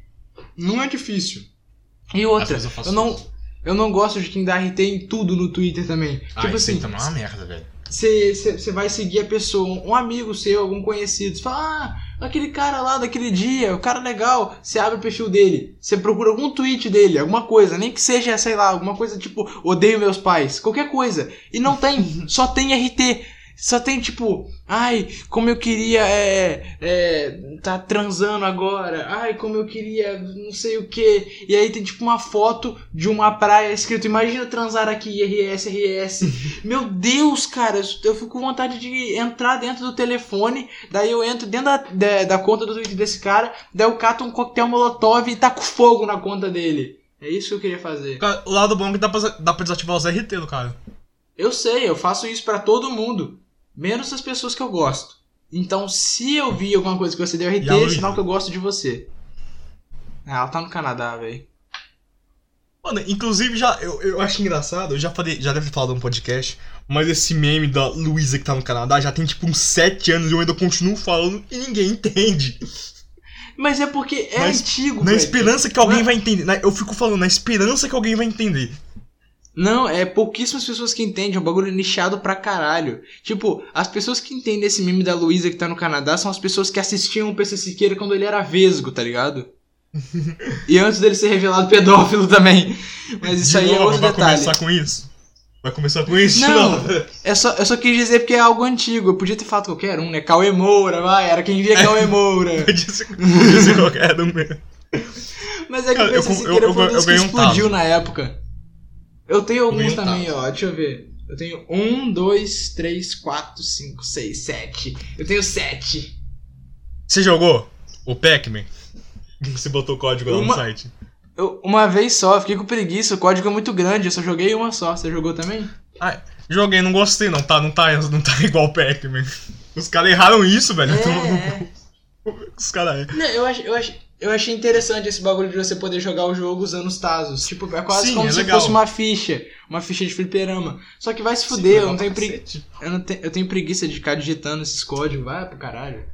Não é difícil. E outra, eu, eu não. Eu não gosto de quem dá RT em tudo no Twitter também. Ah, tipo assim, é uma merda, velho. você vai seguir a pessoa, um amigo seu, algum conhecido, você fala, ah, aquele cara lá daquele dia, o cara legal, você abre o perfil dele, você procura algum tweet dele, alguma coisa, nem que seja, sei lá, alguma coisa tipo, odeio meus pais, qualquer coisa, e não tem, só tem RT. Só tem tipo, ai, como eu queria é, é, tá transando agora, ai, como eu queria não sei o que. E aí tem tipo uma foto de uma praia escrito, imagina transar aqui, RS, RS. Meu Deus, cara, eu fico com vontade de entrar dentro do telefone, daí eu entro dentro da, da, da conta do Twitter desse cara, daí eu cato um coquetel molotov e taco fogo na conta dele. É isso que eu queria fazer. O lado bom é que dá pra, dá pra desativar os RT do cara. Eu sei, eu faço isso para todo mundo. Menos as pessoas que eu gosto. Então, se eu vi alguma coisa que você deu RT, é sinal que eu gosto de você. Ah, ela tá no Canadá, velho. Mano, inclusive já eu, eu acho engraçado, eu já falei, já deve ter falado no podcast, mas esse meme da Luísa que tá no Canadá já tem tipo uns 7 anos e eu ainda continuo falando e ninguém entende. Mas é porque é na, antigo, Na véio. esperança que alguém vai entender. Eu fico falando, na esperança que alguém vai entender. Não, é pouquíssimas pessoas que entendem, é um bagulho nichado pra caralho. Tipo, as pessoas que entendem esse meme da Luísa que tá no Canadá são as pessoas que assistiam o PC Siqueira quando ele era vesgo, tá ligado? e antes dele ser revelado pedófilo também. Mas isso De aí é novo, é outro vai detalhe. Vai começar com isso? Vai começar com isso? Não, não. É só, eu só quis dizer porque é algo antigo. Eu podia ter falado qualquer um, né? Cauê Moura, vai. Era quem via Cauê Moura. podia, ser, podia ser qualquer um mesmo. Mas é que o PC Siqueira foi um dos que explodiu um na época. Eu tenho alguns também, ó. Deixa eu ver. Eu tenho um, dois, três, quatro, cinco, seis, sete. Eu tenho sete. Você jogou o Pac-Man? Você botou o código lá uma... no site? Eu, uma vez só, fiquei com preguiça. O código é muito grande, eu só joguei uma só. Você jogou também? Ah, joguei, não gostei, não tá, não tá, não tá igual o Pac-Man. Os caras erraram isso, velho. É, é. Os caras. Não, eu acho, eu acho, eu achei interessante esse bagulho de você poder jogar o jogo usando os Tazos. Tipo, é quase Sim, como é se legal. fosse uma ficha. Uma ficha de fliperama. Só que vai se fuder, Sim, eu não tenho preguiça. Eu, não te... eu tenho preguiça de ficar digitando esses códigos. Vai pro caralho.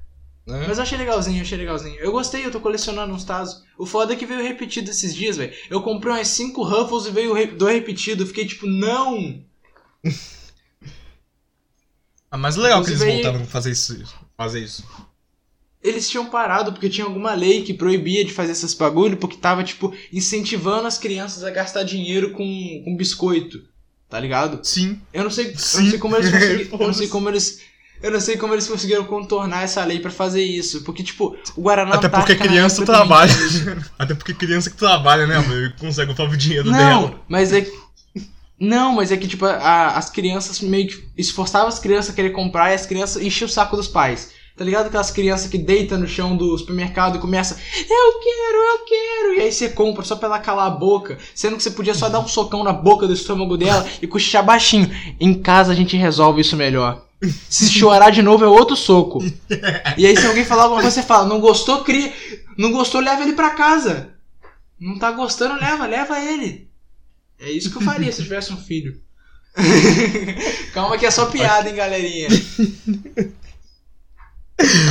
É. Mas eu achei legalzinho, eu achei legalzinho. Eu gostei, eu tô colecionando uns Tazos. O foda é que veio repetido esses dias, velho. Eu comprei umas 5 Ruffles e veio dois repetido. Eu fiquei tipo, não! ah, mas legal Inclusive, que eles voltaram a fazer isso. Fazer isso eles tinham parado porque tinha alguma lei que proibia de fazer esses bagulho porque tava, tipo, incentivando as crianças a gastar dinheiro com, com biscoito. Tá ligado? Sim. Eu não sei, Sim. Eu não sei como eles conseguiram. eu não sei como eles. Eu não sei como eles conseguiram contornar essa lei para fazer isso. Porque, tipo, o Guaraná Até porque criança trabalha. Até porque criança que trabalha, né, velho? Consegue o próprio dinheiro não, dela. Mas é Não, mas é que, tipo, a, as crianças meio que esforçavam as crianças a querer comprar e as crianças enchiam o saco dos pais. Tá ligado aquelas crianças que deitam no chão do supermercado e começa, eu quero, eu quero, e aí você compra só pra ela calar a boca, sendo que você podia só dar um socão na boca do estômago dela e cochichar baixinho. Em casa a gente resolve isso melhor. Se chorar de novo é outro soco. E aí se alguém falar alguma coisa, você fala, não gostou, cria. Não gostou, leva ele pra casa. Não tá gostando, leva, leva ele. É isso que eu faria se eu tivesse um filho. Calma que é só piada, hein, galerinha.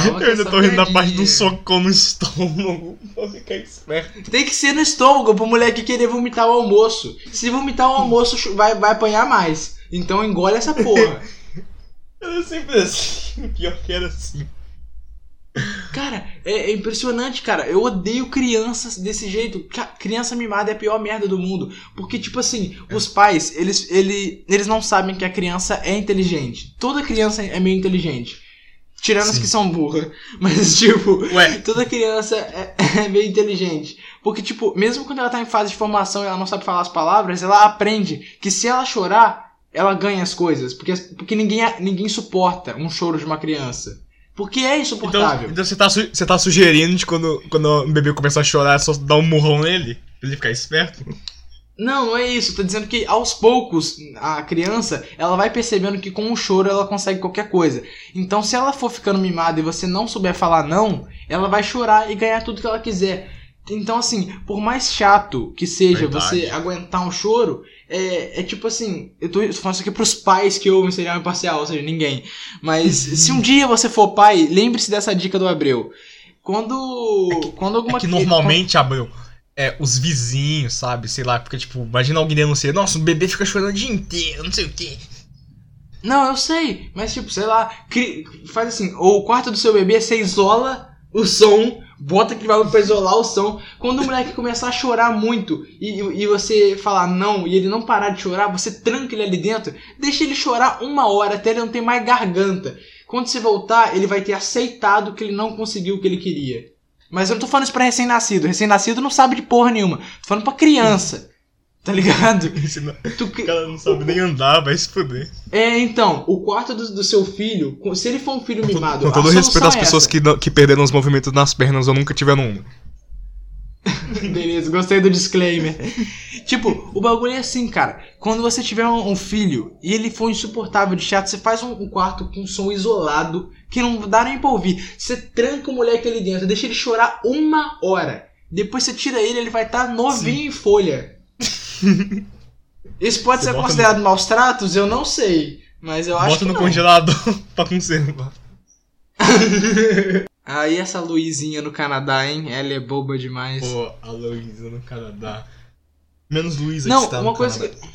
Calma eu ainda tô rindo da parte do socão no estômago. Pra ficar esperto. Tem que ser no estômago pro moleque querer vomitar o almoço. Se vomitar o almoço, vai, vai apanhar mais. Então engole essa porra. Era sempre assim. Pior que era assim. Cara, é, é, impressionante, cara. Eu odeio crianças desse jeito. Criança mimada é a pior merda do mundo. Porque, tipo assim, é. os pais, eles, ele, eles não sabem que a criança é inteligente. Toda criança é meio inteligente. Tirando Sim. as que são burras. Mas, tipo, Ué. toda criança é, é, meio inteligente. Porque, tipo, mesmo quando ela tá em fase de formação e ela não sabe falar as palavras, ela aprende que se ela chorar, ela ganha as coisas. Porque, porque ninguém, ninguém suporta um choro de uma criança. Porque é insuportável. Então, então você, tá, você tá sugerindo de quando, quando um bebê começar a chorar, é só dar um murrão nele? Pra ele ficar esperto? Não, não é isso. Tô dizendo que aos poucos a criança ela vai percebendo que com o choro ela consegue qualquer coisa. Então, se ela for ficando mimada e você não souber falar não, ela vai chorar e ganhar tudo que ela quiser. Então, assim, por mais chato que seja Verdade. você aguentar um choro, é, é tipo assim, eu tô, falando isso aqui pros pais que ouvem serial imparcial, ou seja, ninguém. Mas se um dia você for pai, lembre-se dessa dica do Abreu. Quando. Quando alguma é que normalmente, Abreu, é, os vizinhos, sabe? Sei lá, porque, tipo, imagina alguém denunciar, nossa, o bebê fica chorando o dia inteiro, não sei o quê. Não, eu sei, mas tipo, sei lá, faz assim, o quarto do seu bebê, você isola o som, bota aquele bagulho pra isolar o som. Quando o moleque começar a chorar muito e, e você falar não e ele não parar de chorar, você tranca ele ali dentro, deixa ele chorar uma hora até ele não ter mais garganta. Quando você voltar, ele vai ter aceitado que ele não conseguiu o que ele queria. Mas eu não tô falando isso pra recém-nascido. Recém-nascido não sabe de porra nenhuma. Tô falando pra criança. Tá ligado? tu... O cara não sabe nem andar, vai se fuder. É, então, o quarto do, do seu filho, se ele for um filho mimado. Com todo respeito às é pessoas que, que perderam os movimentos nas pernas ou nunca tiveram uma. Beleza, gostei do disclaimer. tipo, o bagulho é assim, cara. Quando você tiver um, um, filho e ele for insuportável de chato, você faz um, um, quarto com um som isolado que não dá nem pra ouvir. Você tranca o moleque ali dentro, deixa ele chorar uma hora. Depois você tira ele, ele vai estar tá novinho Sim. em folha. Isso pode você ser considerado no... maus tratos? Eu não sei. Mas eu acho bota que. Bota no congelador pra conservar. Aí essa Luizinha no Canadá, hein? Ela é boba demais. Pô, a Luísa no Canadá. Menos Luísa que está uma coisa Canadá. Que,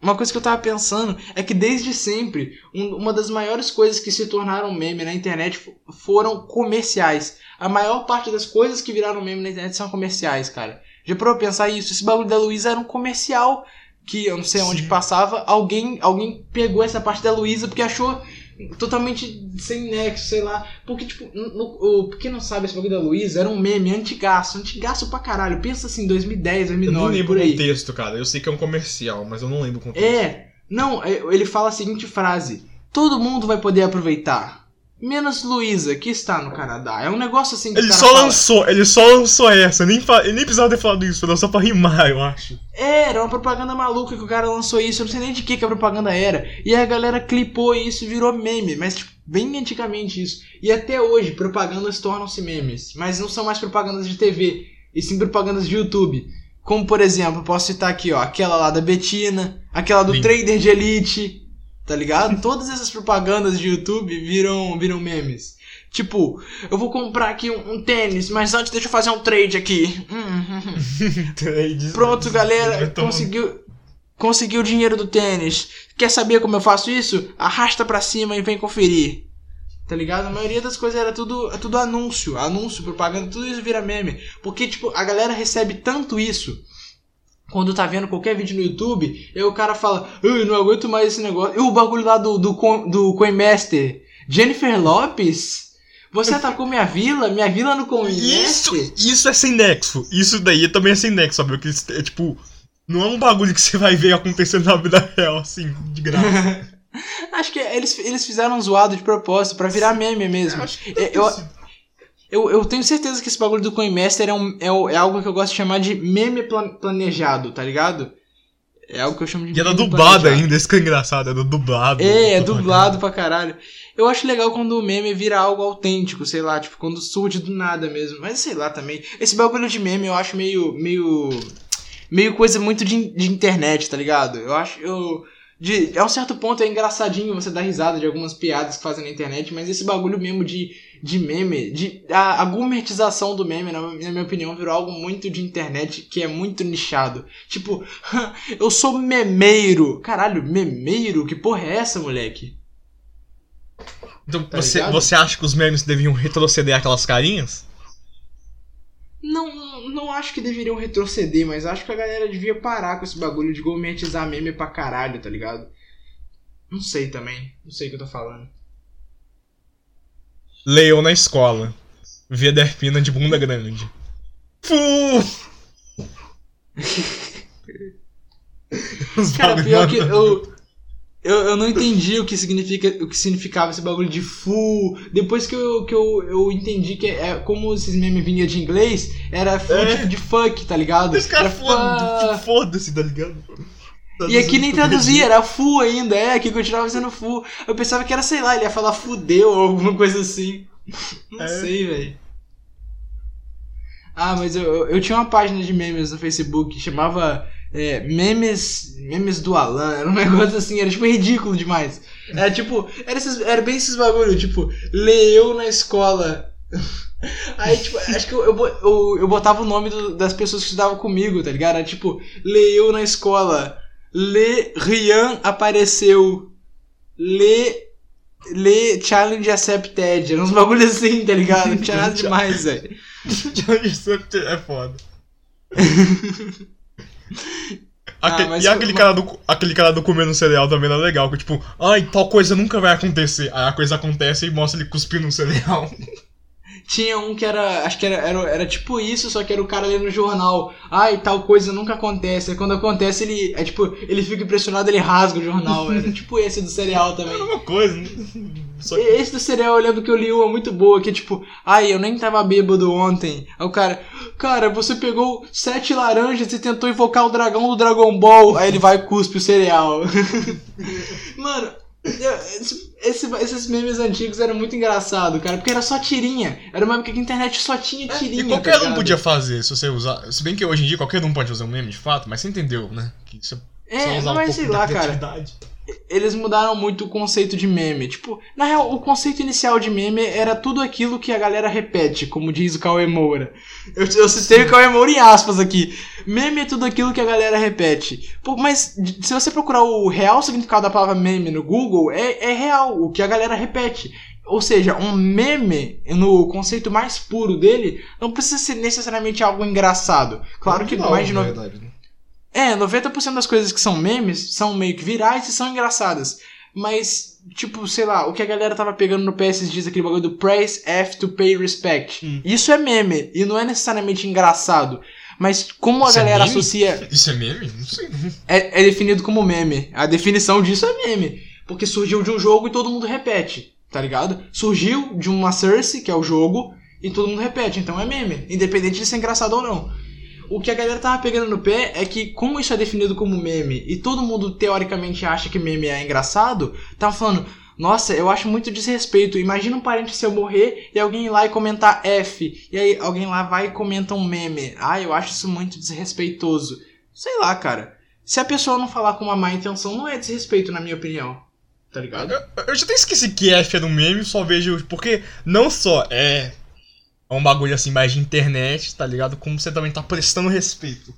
uma coisa que eu tava pensando é que desde sempre, um, uma das maiores coisas que se tornaram meme na internet foram comerciais. A maior parte das coisas que viraram meme na internet são comerciais, cara. Já pra eu pensar isso, esse bagulho da Luísa era um comercial que eu não sei onde passava, alguém, alguém pegou essa parte da Luísa porque achou totalmente sem nexo, sei lá. Porque, tipo, no, quem não sabe esse bagulho da Luísa era um meme antigaço, antigaço pra caralho. Pensa assim, 2010, 2009, Eu não lembro o contexto, cara. Eu sei que é um comercial, mas eu não lembro o contexto. É, não, é, ele fala a seguinte frase: Todo mundo vai poder aproveitar. Menos Luísa, que está no Canadá. É um negócio assim que Ele só fala. lançou, ele só lançou essa. Nem fa... Ele nem precisava ter falado isso, foi só pra rimar, eu acho. É, era uma propaganda maluca que o cara lançou isso. Eu não sei nem de que, que a propaganda era. E a galera clipou isso e virou meme. Mas, tipo, bem antigamente isso. E até hoje, propagandas tornam-se memes. Mas não são mais propagandas de TV, e sim propagandas de YouTube. Como, por exemplo, posso citar aqui, ó, aquela lá da Betina, aquela do Trader de Elite tá ligado? Todas essas propagandas de YouTube viram, viram memes. Tipo, eu vou comprar aqui um, um tênis, mas antes deixa eu fazer um trade aqui. Pronto, galera, conseguiu conseguiu o dinheiro do tênis. Quer saber como eu faço isso? Arrasta pra cima e vem conferir. Tá ligado? A maioria das coisas era tudo, é tudo anúncio, anúncio, propaganda, tudo isso vira meme. Porque, tipo, a galera recebe tanto isso quando tá vendo qualquer vídeo no YouTube, e o cara fala, eu não aguento mais esse negócio. E o bagulho lá do, do, do Coinmaster, Jennifer Lopes, você atacou minha vila? Minha vila no Coinmaster? Isso, isso é sem nexo. Isso daí também é sem nexo, sabe? Porque, é tipo, não é um bagulho que você vai ver acontecendo na vida real, assim, de graça. Acho que eles, eles fizeram um zoado de propósito para virar meme mesmo. Acho que é, eu, eu, eu tenho certeza que esse bagulho do Coin Master é, um, é, é algo que eu gosto de chamar de meme planejado, tá ligado? É algo que eu chamo de. E era dublado planejado. ainda, isso que é engraçado, era dublado. É, é dublado pra caralho. Eu acho legal quando o meme vira algo autêntico, sei lá, tipo, quando surge do nada mesmo. Mas sei lá também. Esse bagulho de meme eu acho meio. meio. meio coisa muito de, de internet, tá ligado? Eu acho. Eu, de, a um certo ponto é engraçadinho você dar risada de algumas piadas que fazem na internet, mas esse bagulho mesmo de de meme, de a, a gourmetização do meme, na, na, minha opinião, virou algo muito de internet que é muito nichado. Tipo, eu sou memeiro. Caralho, memeiro? Que porra é essa, moleque? Então, tá você, você acha que os memes deviam retroceder aquelas carinhas? Não, não acho que deveriam retroceder, mas acho que a galera devia parar com esse bagulho de gourmetizar meme pra caralho, tá ligado? Não sei também, não sei o que eu tô falando. Leão na escola. Via Derpina de bunda grande. Fu! Cara, pior que eu, eu, eu não entendi o que, significa, o que significava esse bagulho de fu. Depois que eu, que eu, eu entendi que é, como esses memes vinham de inglês, era fu é. tipo de fuck, tá ligado? Esse cara foda-se, tá ligado? E aqui nem traduzia, era fu ainda, é, que continuava sendo fu. Eu pensava que era, sei lá, ele ia falar fudeu ou alguma coisa assim. Não é. sei, velho. Ah, mas eu, eu tinha uma página de memes no Facebook que chamava é, memes, memes do Alan. Era um negócio assim, era tipo ridículo demais. Era tipo, era, esses, era bem esses bagulho, tipo, leeu na escola. Aí, tipo, acho que eu, eu, eu, eu botava o nome do, das pessoas que estudavam comigo, tá ligado? Era tipo, Leu na escola. Le Rian apareceu. Le. Le Challenge Accepted. Uns bagulho assim, tá ligado? Não tinha nada demais, velho. Challenge Accepted é foda. Aquele, ah, e aquele, cara do, aquele cara do comendo cereal também era legal, que tipo, ai, tal coisa nunca vai acontecer. Aí a coisa acontece e mostra ele cuspindo um cereal. Tinha um que era. Acho que era, era, era tipo isso, só que era o cara lendo no jornal. Ai, tal coisa nunca acontece. Aí quando acontece, ele. É tipo, ele fica impressionado, ele rasga o jornal. Era tipo esse do cereal também. Era uma coisa, né? Só que... Esse do cereal eu lembro que eu li uma muito boa, que é tipo, ai, eu nem tava bêbado ontem. Aí o cara, cara, você pegou sete laranjas e tentou invocar o dragão do Dragon Ball. Aí ele vai e cuspe o cereal. Mano, esse, esses memes antigos eram muito engraçado, cara, porque era só tirinha. Era uma época que a internet só tinha tirinha. É, e qualquer tá um podia fazer se você usar. Se bem que hoje em dia qualquer um pode usar um meme de fato, mas você entendeu, né? Que é, usar mas um sei lá, cara. Eles mudaram muito o conceito de meme. Tipo, na real, o conceito inicial de meme era tudo aquilo que a galera repete, como diz o Cauê Moura. Eu, eu citei o Cauê Moura em aspas aqui. Meme é tudo aquilo que a galera repete. Pô, mas se você procurar o real significado da palavra meme no Google, é, é real, o que a galera repete. Ou seja, um meme, no conceito mais puro dele, não precisa ser necessariamente algo engraçado. Claro que não, mais de no... verdade, né? É, 90% das coisas que são memes são meio que virais e são engraçadas. Mas, tipo, sei lá, o que a galera tava pegando no PS diz aquele bagulho do Praise F to Pay Respect. Hum. Isso é meme e não é necessariamente engraçado. Mas como a Isso é galera é associa. Isso é meme? Não sei. É, é definido como meme. A definição disso é meme. Porque surgiu de um jogo e todo mundo repete, tá ligado? Surgiu de uma Cersei, que é o jogo, e todo mundo repete, então é meme. Independente de ser engraçado ou não. O que a galera tava pegando no pé é que, como isso é definido como meme e todo mundo teoricamente acha que meme é engraçado, tava falando, nossa, eu acho muito desrespeito. Imagina um parente seu morrer e alguém ir lá e comentar F. E aí alguém lá vai e comenta um meme. Ah, eu acho isso muito desrespeitoso. Sei lá, cara. Se a pessoa não falar com uma má intenção, não é desrespeito, na minha opinião. Tá ligado? Eu, eu já até esqueci que F é no meme, só vejo. Porque não só é é um bagulho assim mais de internet, tá ligado? Como você também tá prestando respeito.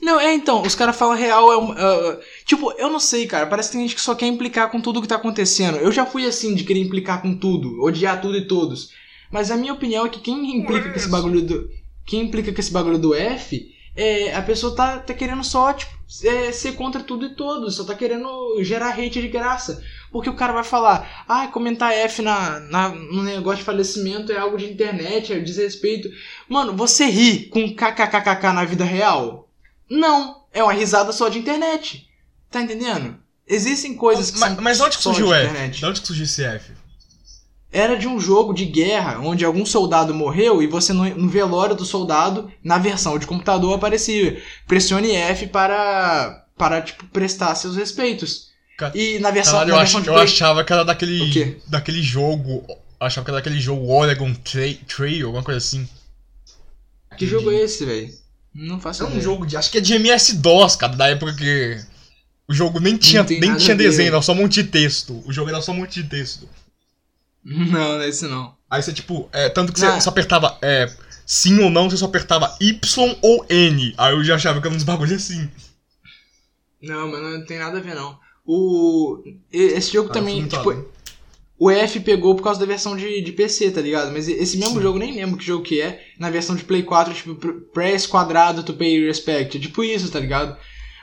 Não, é então, os caras falam real é um, uh, Tipo, eu não sei, cara. Parece que tem gente que só quer implicar com tudo que tá acontecendo. Eu já fui assim, de querer implicar com tudo, odiar tudo e todos. Mas a minha opinião é que quem implica com esse bagulho do. Quem implica com esse bagulho do F, é, a pessoa tá, tá querendo só, tipo, é, ser contra tudo e todos. Só tá querendo gerar hate de graça. Porque o cara vai falar, ah, comentar F na, na, no negócio de falecimento é algo de internet, é desrespeito. Mano, você ri com kkkk na vida real? Não, é uma risada só de internet. Tá entendendo? Existem coisas que mas, são Mas onde que surgiu o F? Internet. De onde que surgiu esse F? Era de um jogo de guerra onde algum soldado morreu e você no, no velório do soldado, na versão de computador, aparecia pressione F para, para tipo, prestar seus respeitos. E na versão, Caralho, na eu, versão ach, eu achava que era daquele. Daquele jogo. Achava que era daquele jogo Oregon Trail, Trail alguma coisa assim. Que jogo é esse, velho? Não faço É um jogo de. Acho que é de MS-DOS, cara, da época que. O jogo nem tinha, nem tinha desenho, era só um monte de texto. O jogo era só um monte de texto. Não, não é esse não. Aí você, tipo, é, tanto que você só apertava é, sim ou não, você só apertava Y ou N. Aí eu já achava que era uns bagulho assim. Não, mas não tem nada a ver não. O. Esse jogo ah, também, tipo. O F pegou por causa da versão de, de PC, tá ligado? Mas esse mesmo Sim. jogo, nem lembro que jogo que é. Na versão de Play 4, tipo, press quadrado to pay respect. Tipo isso, tá ligado?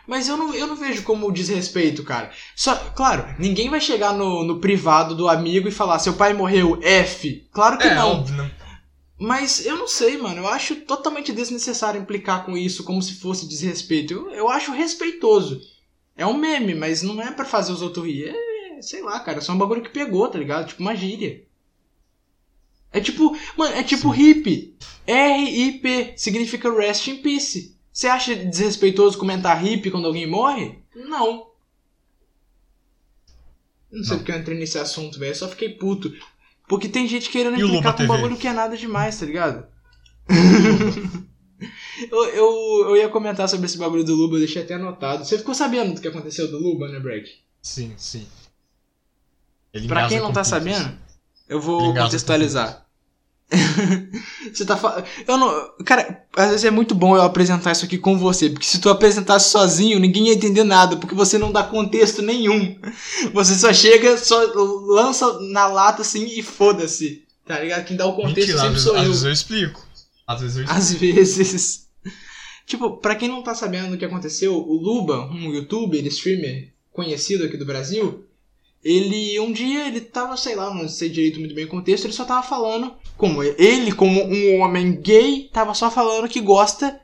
Mas eu não, eu não vejo como desrespeito, cara. Só, claro, ninguém vai chegar no, no privado do amigo e falar: seu pai morreu, F. Claro que é, não. Óbvio, não. Mas eu não sei, mano. Eu acho totalmente desnecessário implicar com isso como se fosse desrespeito. Eu, eu acho respeitoso. É um meme, mas não é para fazer os outros rir. É, sei lá, cara, é só um bagulho que pegou, tá ligado? Tipo uma gíria. É tipo, mano, é tipo Sim. hip. R-I-P significa rest in peace. Você acha desrespeitoso comentar hip quando alguém morre? Não. Não sei não. porque eu entrei nesse assunto, velho. Eu só fiquei puto. Porque tem gente querendo implicar com um bagulho que é nada demais, tá ligado? eu, eu, eu ia comentar sobre esse bagulho do Luba, eu deixei até anotado. Você ficou sabendo do que aconteceu do Luba, né, Break? Sim, sim. Ele pra quem não tá sabendo, eu vou contextualizar. você tá falando. Eu não. Cara, às vezes é muito bom eu apresentar isso aqui com você. Porque se tu apresentasse sozinho, ninguém ia entender nada. Porque você não dá contexto nenhum. Você só chega, só lança na lata assim e foda-se. Tá ligado? Quem dá o contexto Mentira, sempre sou às eu. Às vezes eu explico. Às vezes eu explico. Às vezes. Tipo, pra quem não tá sabendo o que aconteceu, o Luba, um youtuber, streamer conhecido aqui do Brasil, ele um dia ele tava, sei lá, não sei direito muito bem o contexto, ele só tava falando como ele, como um homem gay, tava só falando que gosta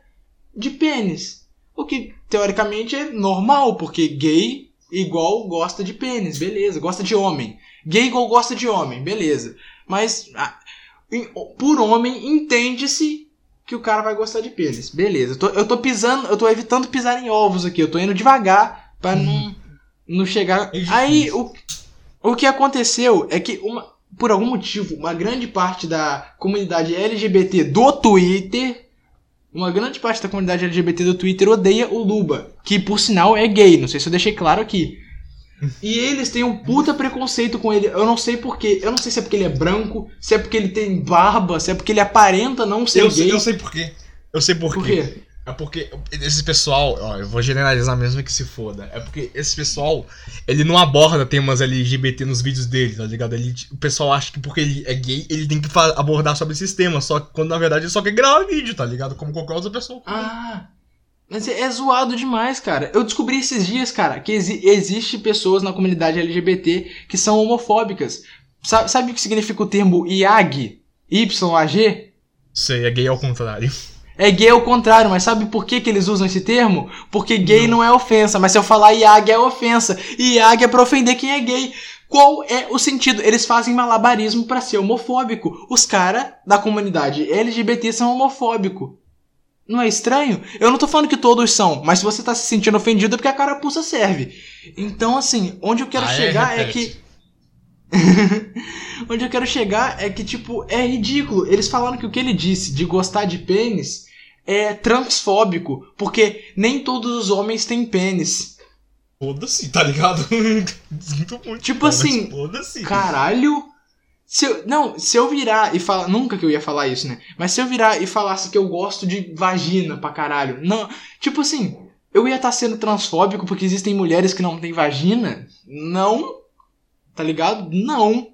de pênis. O que teoricamente é normal, porque gay igual gosta de pênis, beleza, gosta de homem. Gay igual gosta de homem, beleza. Mas por homem entende-se que o cara vai gostar de pênis. Beleza. Eu tô, eu tô pisando, eu tô evitando pisar em ovos aqui, eu tô indo devagar para não uhum não chegar. É Aí o, o que aconteceu é que uma, por algum motivo, uma grande parte da comunidade LGBT do Twitter, uma grande parte da comunidade LGBT do Twitter odeia o Luba, que por sinal é gay, não sei se eu deixei claro aqui. E eles têm um puta preconceito com ele. Eu não sei porquê. Eu não sei se é porque ele é branco, se é porque ele tem barba, se é porque ele aparenta não ser eu gay. Sei, eu sei porquê. Eu sei porquê. Por quê? É porque esse pessoal, ó, eu vou generalizar mesmo que se foda. É porque esse pessoal, ele não aborda temas LGBT nos vídeos dele, tá ligado? Ele, o pessoal acha que porque ele é gay, ele tem que abordar sobre esses temas. Só que quando na verdade ele só quer gravar vídeo, tá ligado? Como qualquer outra pessoa. Ah. Mas é, é zoado demais, cara. Eu descobri esses dias, cara, que exi existe pessoas na comunidade LGBT que são homofóbicas. Sabe, sabe o que significa o termo IAG? Y-A-G? Sei, é gay ao contrário. É gay ao contrário, mas sabe por que, que eles usam esse termo? Porque gay não, não é ofensa, mas se eu falar IAG é ofensa. IAG é pra ofender quem é gay. Qual é o sentido? Eles fazem malabarismo para ser homofóbico. Os caras da comunidade LGBT são homofóbicos. Não é estranho? Eu não tô falando que todos são, mas se você tá se sentindo ofendido é porque a carapuça serve. Então, assim, onde eu quero ah, é? chegar é, é que. onde eu quero chegar é que, tipo, é ridículo. Eles falaram que o que ele disse de gostar de pênis é transfóbico, porque nem todos os homens têm pênis. Foda-se, tá ligado? Sinto muito. Tipo cara, assim, caralho. Se eu, não, se eu virar e falar. Nunca que eu ia falar isso, né? Mas se eu virar e falasse que eu gosto de vagina pra caralho. Não. Tipo assim, eu ia estar tá sendo transfóbico porque existem mulheres que não têm vagina? Não. Tá ligado? Não.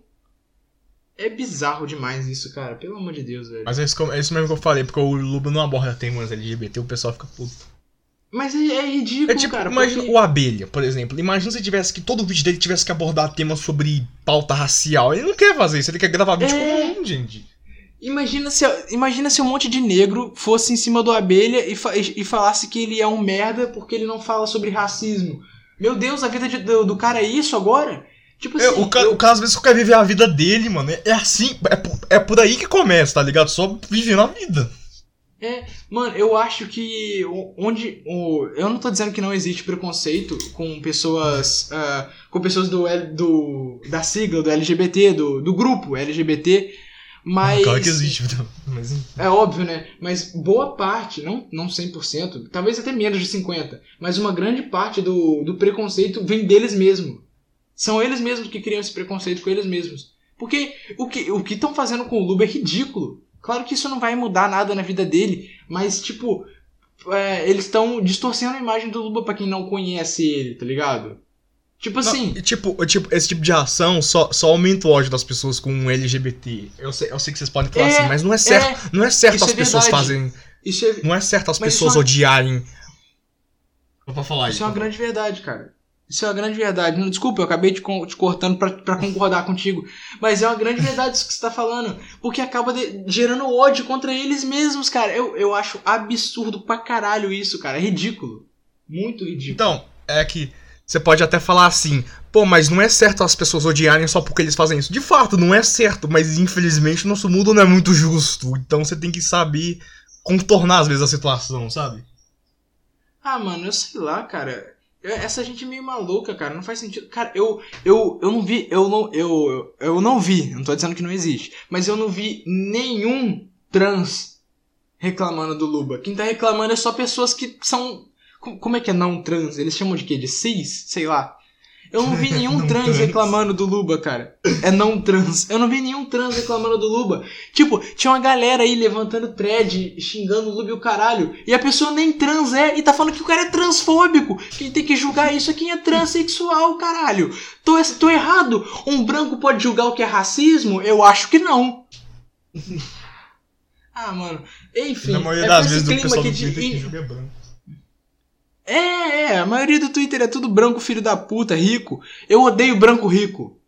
É bizarro demais isso, cara. Pelo amor de Deus, velho. Mas é isso, é isso mesmo que eu falei, porque o Luba não aborda temas LGBT, o pessoal fica puto. Mas é, é ridículo, é tipo, cara. Imagina porque... o Abelha, por exemplo. Imagina se tivesse que todo vídeo dele tivesse que abordar temas sobre pauta racial. Ele não quer fazer isso, ele quer gravar vídeo é... comum, gente. Imagina se, imagina se um monte de negro fosse em cima do Abelha e, fa e falasse que ele é um merda porque ele não fala sobre racismo. Meu Deus, a vida de, do, do cara é isso agora? Tipo assim, é, o, cara, eu... o cara às vezes quer viver a vida dele, mano. É, é assim, é, é por aí que começa, tá ligado? Só vivendo a vida. É, mano, eu acho que onde. O, eu não tô dizendo que não existe preconceito com pessoas. Uh, com pessoas do, do. da sigla, do LGBT, do, do grupo LGBT. Mas. Ah, claro que existe, mas... É óbvio, né? Mas boa parte, não, não 100%, talvez até menos de 50%, mas uma grande parte do, do preconceito vem deles mesmo. São eles mesmos que criam esse preconceito com eles mesmos. Porque o que o que estão fazendo com o Luba é ridículo. Claro que isso não vai mudar nada na vida dele, mas tipo, é, eles estão distorcendo a imagem do Luba para quem não conhece ele, tá ligado? Tipo assim. Não, tipo, tipo, esse tipo de ação só, só aumenta o ódio das pessoas com LGBT. Eu sei, eu sei que vocês podem falar é, assim, mas não é certo. É, não é certo as é pessoas fazem. É, não é certo as pessoas é odiarem. Pra falar isso. Isso é uma grande verdade, cara. Isso é uma grande verdade. Não, desculpa, eu acabei te, te cortando para concordar contigo. Mas é uma grande verdade isso que você tá falando. Porque acaba de, gerando ódio contra eles mesmos, cara. Eu, eu acho absurdo pra caralho isso, cara. É ridículo. Muito ridículo. Então, é que você pode até falar assim, pô, mas não é certo as pessoas odiarem só porque eles fazem isso. De fato, não é certo, mas infelizmente nosso mundo não é muito justo. Então você tem que saber contornar às vezes a situação, sabe? Ah, mano, eu sei lá, cara. Essa gente é meio maluca, cara, não faz sentido. Cara, eu, eu, eu não vi, eu não, eu, eu não vi, não tô dizendo que não existe, mas eu não vi nenhum trans reclamando do Luba. Quem tá reclamando é só pessoas que são. Como é que é não trans? Eles chamam de quê? De cis? Sei lá. Eu não vi nenhum não trans, trans reclamando do Luba, cara. É não trans. Eu não vi nenhum trans reclamando do Luba. Tipo, tinha uma galera aí levantando thread, xingando o Luba e o caralho. E a pessoa nem trans é e tá falando que o cara é transfóbico. Quem tem que julgar isso é quem é transexual, caralho. Tô, tô errado. Um branco pode julgar o que é racismo? Eu acho que não. ah, mano. Enfim. Na maioria é das vezes do pessoal do Twitter que julga é branco. É, é, a maioria do Twitter é tudo branco, filho da puta, rico. Eu odeio branco rico.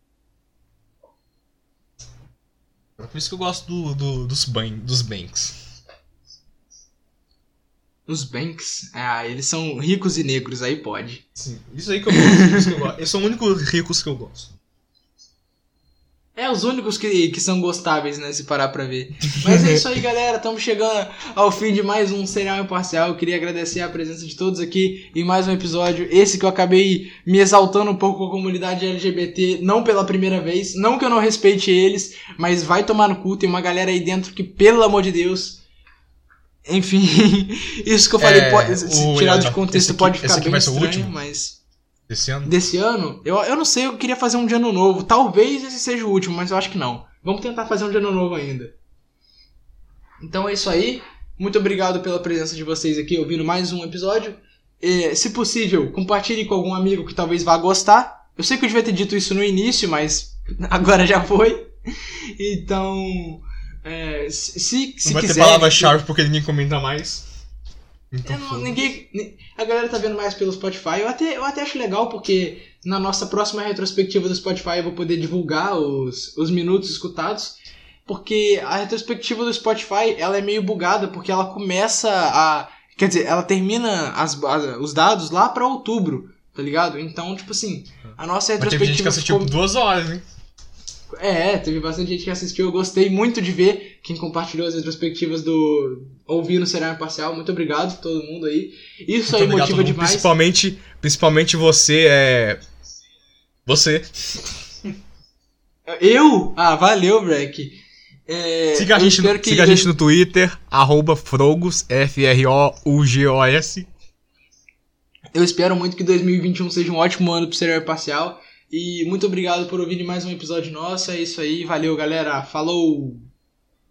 É por isso que eu gosto do, do, dos, ban dos banks. Os banks? Ah, eles são ricos e negros, aí pode. Sim, isso aí que eu gosto. isso que eu gosto. Eles são os únicos ricos que eu gosto. É, os únicos que, que são gostáveis, né? Se parar pra ver. Mas é isso aí, galera. Estamos chegando ao fim de mais um Serial Imparcial. Eu queria agradecer a presença de todos aqui em mais um episódio. Esse que eu acabei me exaltando um pouco com a comunidade LGBT, não pela primeira vez. Não que eu não respeite eles, mas vai tomar no cu. Tem uma galera aí dentro que, pelo amor de Deus. Enfim, isso que eu falei, é, pode, o, tirado de contexto, aqui, pode ficar bem estranho, mas. Desse ano? Desse ano? Eu, eu não sei, eu queria fazer um de ano novo. Talvez esse seja o último, mas eu acho que não. Vamos tentar fazer um de ano novo ainda. Então é isso aí. Muito obrigado pela presença de vocês aqui ouvindo mais um episódio. E, se possível, compartilhe com algum amigo que talvez vá gostar. Eu sei que eu devia ter dito isso no início, mas agora já foi. Então, é, se, se não vai quiser, ter palavra-chave porque ninguém comenta mais. Então, não, ninguém, a galera tá vendo mais pelo Spotify. Eu até, eu até acho legal porque na nossa próxima retrospectiva do Spotify eu vou poder divulgar os, os minutos escutados. Porque a retrospectiva do Spotify ela é meio bugada porque ela começa a. Quer dizer, ela termina as, os dados lá para outubro, tá ligado? Então, tipo assim, a nossa retrospectiva. Mas teve gente que assistiu ficou... duas horas, hein? É, teve bastante gente que assistiu. Eu gostei muito de ver quem compartilhou as retrospectivas do Ouvindo Será Imparcial. Muito obrigado a todo mundo aí. Isso muito aí motiva demais. Principalmente, principalmente você é. Você. Eu? Ah, valeu, Breck. É, siga a, gente, no, siga a gente no Twitter, arroba Frogos, F-R-O-U-G-O-S. Eu espero muito que 2021 seja um ótimo ano pro Serial Parcial. E muito obrigado por ouvir mais um episódio nosso. É isso aí. Valeu, galera. Falou!